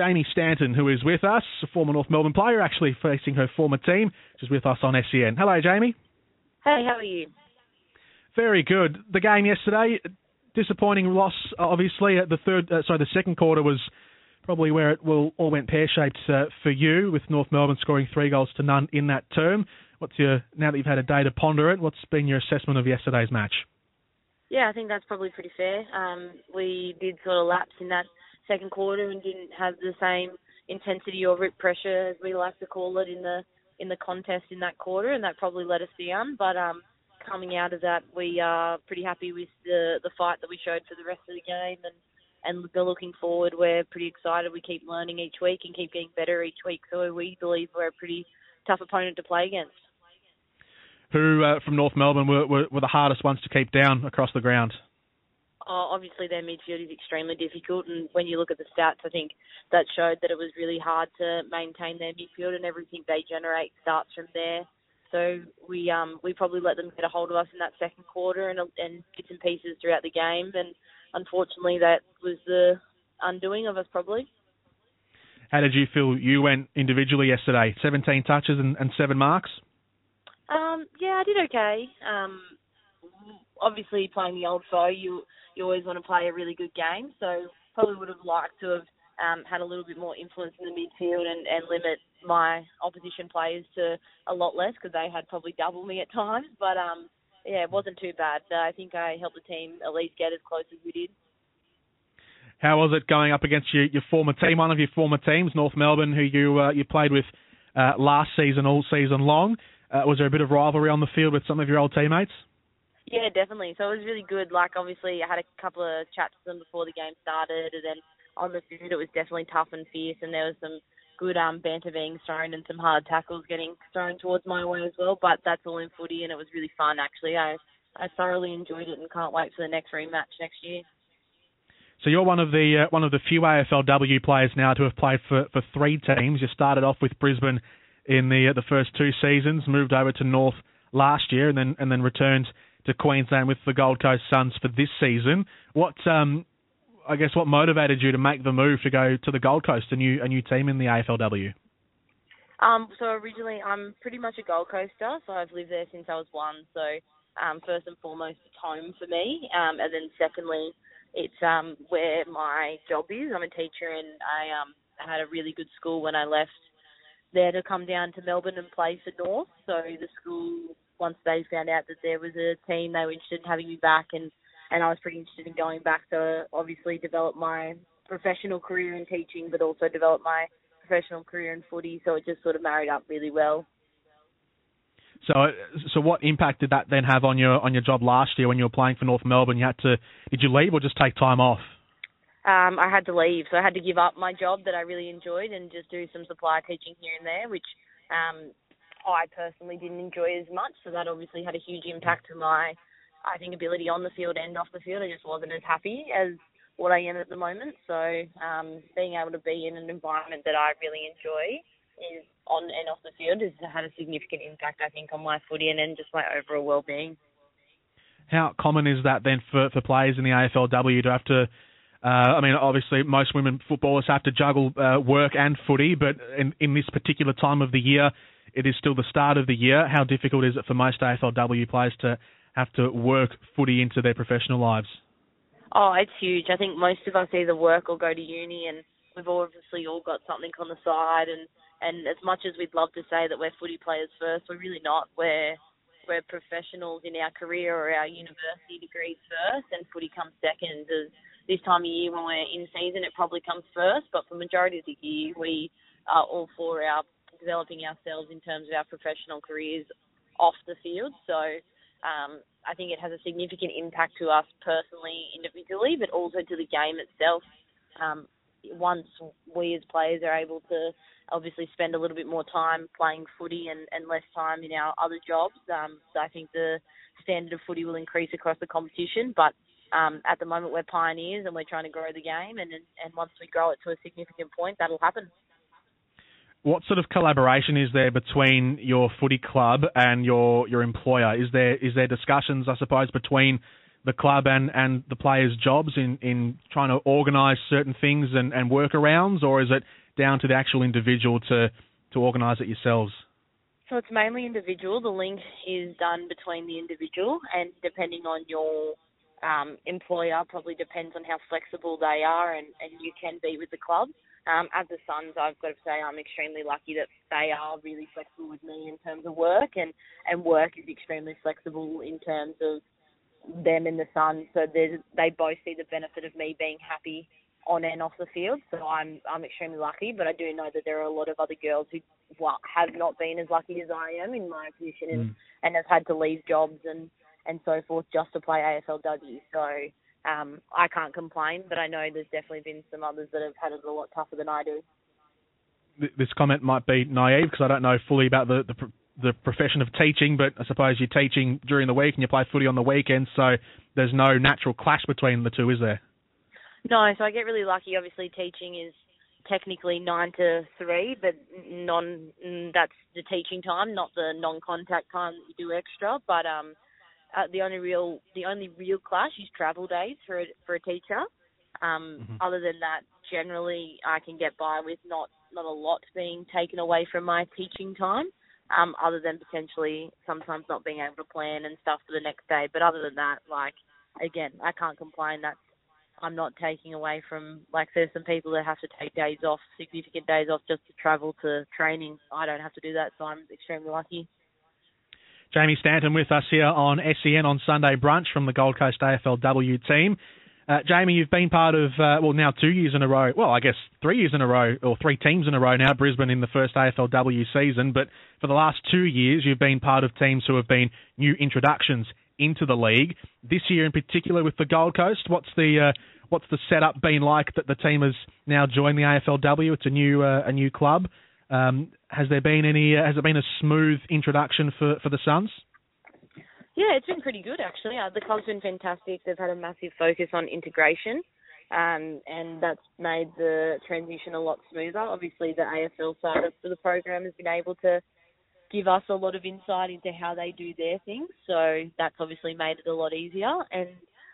Jamie Stanton, who is with us, a former North Melbourne player, actually facing her former team. She's with us on SEN. Hello, Jamie. Hey, how are you? Very good. The game yesterday, disappointing loss. Obviously, the third, uh, sorry, the second quarter was probably where it will all went pear shaped uh, for you, with North Melbourne scoring three goals to none in that term. What's your now that you've had a day to ponder it? What's been your assessment of yesterday's match? Yeah, I think that's probably pretty fair. Um, we did sort of lapse in that second quarter and didn't have the same intensity or rip pressure as we like to call it in the in the contest in that quarter, and that probably let us down. But um, coming out of that, we are pretty happy with the the fight that we showed for the rest of the game, and and we're looking forward. We're pretty excited. We keep learning each week and keep getting better each week. So we believe we're a pretty tough opponent to play against. Who uh, from North Melbourne were, were, were the hardest ones to keep down across the ground? Oh, obviously their midfield is extremely difficult, and when you look at the stats, I think that showed that it was really hard to maintain their midfield, and everything they generate starts from there. So we um we probably let them get a hold of us in that second quarter and and bits and pieces throughout the game, and unfortunately that was the undoing of us probably. How did you feel you went individually yesterday? 17 touches and, and seven marks. Um, yeah, I did okay. Um, obviously playing the old foe, you you always want to play a really good game. So probably would have liked to have um, had a little bit more influence in the midfield and, and limit my opposition players to a lot less because they had probably double me at times. But um, yeah, it wasn't too bad. Uh, I think I helped the team at least get as close as we did. How was it going up against your, your former team, one of your former teams, North Melbourne, who you uh, you played with uh, last season, all season long? Uh, was there a bit of rivalry on the field with some of your old teammates? Yeah, definitely. So it was really good. Like, obviously, I had a couple of chats with them before the game started, and then on the field, it was definitely tough and fierce, and there was some good um, banter being thrown and some hard tackles getting thrown towards my way as well. But that's all in footy, and it was really fun, actually. I, I thoroughly enjoyed it and can't wait for the next rematch next year. So you're one of the uh, one of the few AFLW players now to have played for, for three teams. You started off with Brisbane in the uh, the first two seasons, moved over to North last year, and then and then returned to Queensland with the Gold Coast Suns for this season. What um, I guess what motivated you to make the move to go to the Gold Coast, a new a new team in the AFLW? Um, so originally, I'm pretty much a Gold Coaster, so I've lived there since I was one. So um, first and foremost, it's home for me, um, and then secondly, it's um, where my job is. I'm a teacher, and I um, had a really good school when I left there to come down to Melbourne and play for North. So the school once they found out that there was a team, they were interested in having me back, and and I was pretty interested in going back to obviously develop my professional career in teaching, but also develop my professional career in footy. So it just sort of married up really well. So, so what impact did that then have on your on your job last year when you were playing for North Melbourne? You had to did you leave or just take time off? Um, I had to leave, so I had to give up my job that I really enjoyed and just do some supply teaching here and there, which um, I personally didn't enjoy as much. So that obviously had a huge impact to my, I think, ability on the field and off the field. I just wasn't as happy as what I am at the moment. So um, being able to be in an environment that I really enjoy is on and off the field has had a significant impact, I think, on my footy and then just my overall well-being. How common is that then for, for players in the AFLW to have to uh, I mean, obviously, most women footballers have to juggle uh, work and footy, but in, in this particular time of the year, it is still the start of the year. How difficult is it for most AFLW players to have to work footy into their professional lives? Oh, it's huge. I think most of us either work or go to uni, and we've obviously all got something on the side. And and as much as we'd love to say that we're footy players first, we're really not. We're we're professionals in our career or our university degrees first, and footy comes second. As this time of year when we're in season, it probably comes first. But for majority of the year, we are all for our developing ourselves in terms of our professional careers off the field. So um, I think it has a significant impact to us personally, individually, but also to the game itself. Um, once we as players are able to obviously spend a little bit more time playing footy and, and less time in our other jobs, um, so I think the standard of footy will increase across the competition. But um, at the moment, we're pioneers and we're trying to grow the game, and and once we grow it to a significant point, that'll happen what sort of collaboration is there between your footy club and your your employer? Is there is there discussions, I suppose, between the club and, and the players' jobs in, in trying to organise certain things and, and workarounds, or is it down to the actual individual to, to organise it yourselves? So it's mainly individual. The link is done between the individual, and depending on your um, employer, probably depends on how flexible they are, and, and you can be with the club. Um, at the Suns, I've got to say I'm extremely lucky that they are really flexible with me in terms of work, and and work is extremely flexible in terms of them in the Suns. So they both see the benefit of me being happy on and off the field. So I'm I'm extremely lucky, but I do know that there are a lot of other girls who well, have not been as lucky as I am in my position and, mm. and have had to leave jobs and and so forth just to play AFLW. So um, I can't complain, but I know there's definitely been some others that have had it a lot tougher than I do. This comment might be naive because I don't know fully about the, the the profession of teaching, but I suppose you're teaching during the week and you play footy on the weekends, so there's no natural clash between the two, is there? No, so I get really lucky. Obviously, teaching is technically nine to three, but non that's the teaching time, not the non-contact time that you do extra. But um, uh, the only real the only real clash is travel days for a, for a teacher. Um, mm-hmm. Other than that, generally I can get by with not not a lot being taken away from my teaching time. Um, other than potentially sometimes not being able to plan and stuff for the next day. But other than that, like again, I can't complain. That's I'm not taking away from like there's some people that have to take days off, significant days off just to travel to training. I don't have to do that, so I'm extremely lucky. Jamie Stanton with us here on SEN on Sunday brunch from the Gold Coast AFLW team. Uh, Jamie, you've been part of uh, well now two years in a row. Well, I guess three years in a row or three teams in a row now. Brisbane in the first AFLW season, but for the last two years, you've been part of teams who have been new introductions into the league. This year in particular with the Gold Coast, what's the uh, what's the setup been like that the team has now joined the AFLW? It's a new uh, a new club. Um, has there been any? Uh, has it been a smooth introduction for for the Suns? Yeah, it's been pretty good actually. Uh, the club's been fantastic. They've had a massive focus on integration, um, and that's made the transition a lot smoother. Obviously, the AFL side of the program has been able to give us a lot of insight into how they do their things. So that's obviously made it a lot easier. And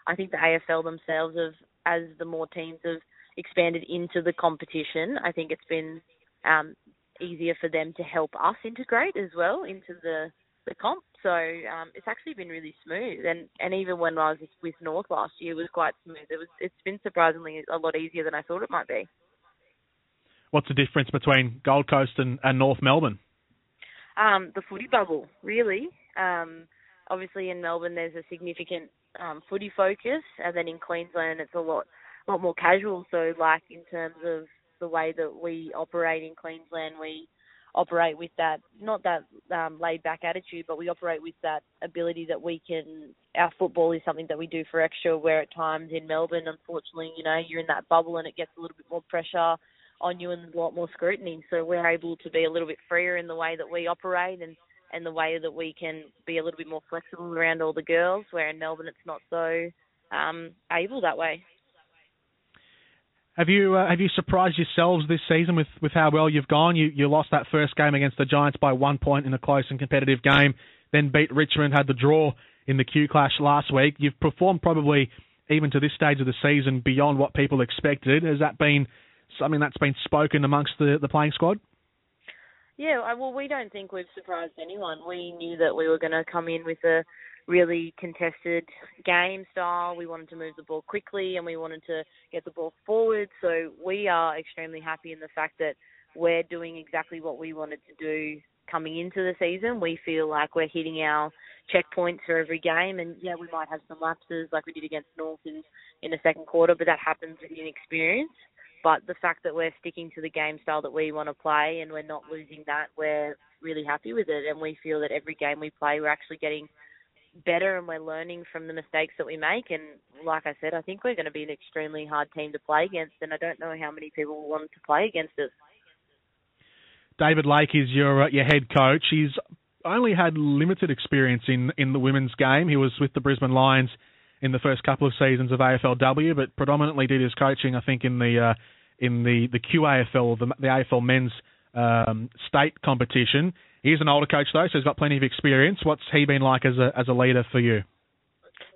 I think the AFL themselves have, as the more teams have expanded into the competition, I think it's been um, easier for them to help us integrate as well into the the comp. So um, it's actually been really smooth. And and even when I was with North last year, it was quite smooth. It was it's been surprisingly a lot easier than I thought it might be. What's the difference between Gold Coast and, and North Melbourne? Um, the footy bubble, really. Um, obviously, in Melbourne, there's a significant um, footy focus, and then in Queensland, it's a lot, lot more casual. So, like in terms of the way that we operate in Queensland, we operate with that not that um, laid back attitude, but we operate with that ability that we can. Our football is something that we do for extra. Where at times in Melbourne, unfortunately, you know, you're in that bubble and it gets a little bit more pressure on you and a lot more scrutiny. So we're able to be a little bit freer in the way that we operate and and the way that we can be a little bit more flexible around all the girls. Where in Melbourne, it's not so um, able that way. Have you uh, have you surprised yourselves this season with, with how well you've gone? You you lost that first game against the Giants by one point in a close and competitive game, then beat Richmond, had the draw in the Q Clash last week. You've performed probably even to this stage of the season beyond what people expected. Has that been something that's been spoken amongst the, the playing squad? Yeah, well, we don't think we've surprised anyone. We knew that we were going to come in with a really contested game style. We wanted to move the ball quickly and we wanted to get the ball forward. So we are extremely happy in the fact that we're doing exactly what we wanted to do coming into the season. We feel like we're hitting our checkpoints for every game, and yeah, we might have some lapses like we did against North in in the second quarter, but that happens with inexperience. But the fact that we're sticking to the game style that we want to play and we're not losing that, we're really happy with it. And we feel that every game we play, we're actually getting better and we're learning from the mistakes that we make. And like I said, I think we're going to be an extremely hard team to play against. And I don't know how many people want to play against us. David Lake is your uh, your head coach. He's only had limited experience in in the women's game. He was with the Brisbane Lions in the first couple of seasons of AFLW, but predominantly did his coaching, I think, in the uh, in the the QAFL, the, the AFL men's um, state competition. He's an older coach though, so he's got plenty of experience. What's he been like as a as a leader for you?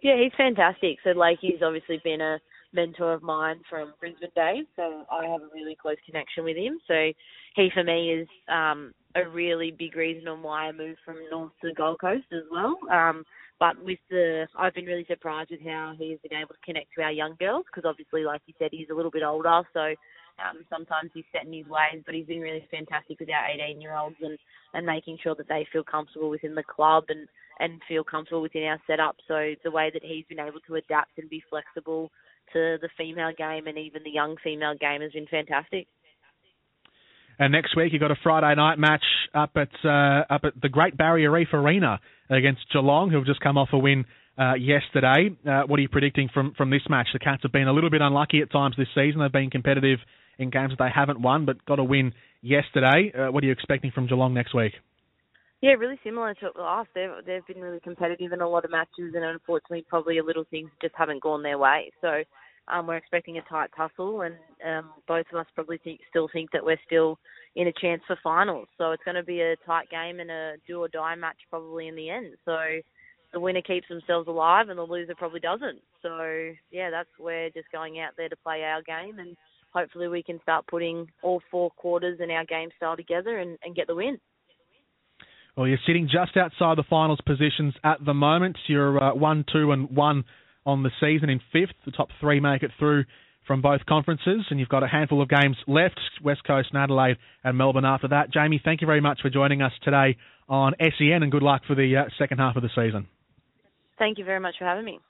Yeah, he's fantastic. So like he's obviously been a mentor of mine from Brisbane days, so I have a really close connection with him. So he for me is um, a really big reason on why I moved from North to Gold Coast as well. Um, but with the, I've been really surprised with how he's been able to connect to our young girls because obviously, like you said, he's a little bit older, so um, sometimes he's set in his ways. But he's been really fantastic with our 18 year olds and and making sure that they feel comfortable within the club and and feel comfortable within our setup. So the way that he's been able to adapt and be flexible to the female game and even the young female game has been fantastic. And next week you've got a Friday night match up at uh, up at the Great Barrier Reef Arena against Geelong, who've just come off a win uh, yesterday. Uh, what are you predicting from from this match? The Cats have been a little bit unlucky at times this season. They've been competitive in games that they haven't won, but got a win yesterday. Uh, what are you expecting from Geelong next week? Yeah, really similar to us. They've they've been really competitive in a lot of matches, and unfortunately, probably a little things just haven't gone their way. So um, we're expecting a tight tussle, and um, both of us probably think, still think that we're still in a chance for finals. So it's going to be a tight game and a do or die match probably in the end. So the winner keeps themselves alive, and the loser probably doesn't. So yeah, that's we're just going out there to play our game, and hopefully we can start putting all four quarters in our game style together and, and get the win. Well, you're sitting just outside the finals positions at the moment. You're uh, one, two, and one on the season in fifth. The top three make it through from both conferences, and you've got a handful of games left West Coast and Adelaide and Melbourne after that. Jamie, thank you very much for joining us today on SEN, and good luck for the uh, second half of the season. Thank you very much for having me.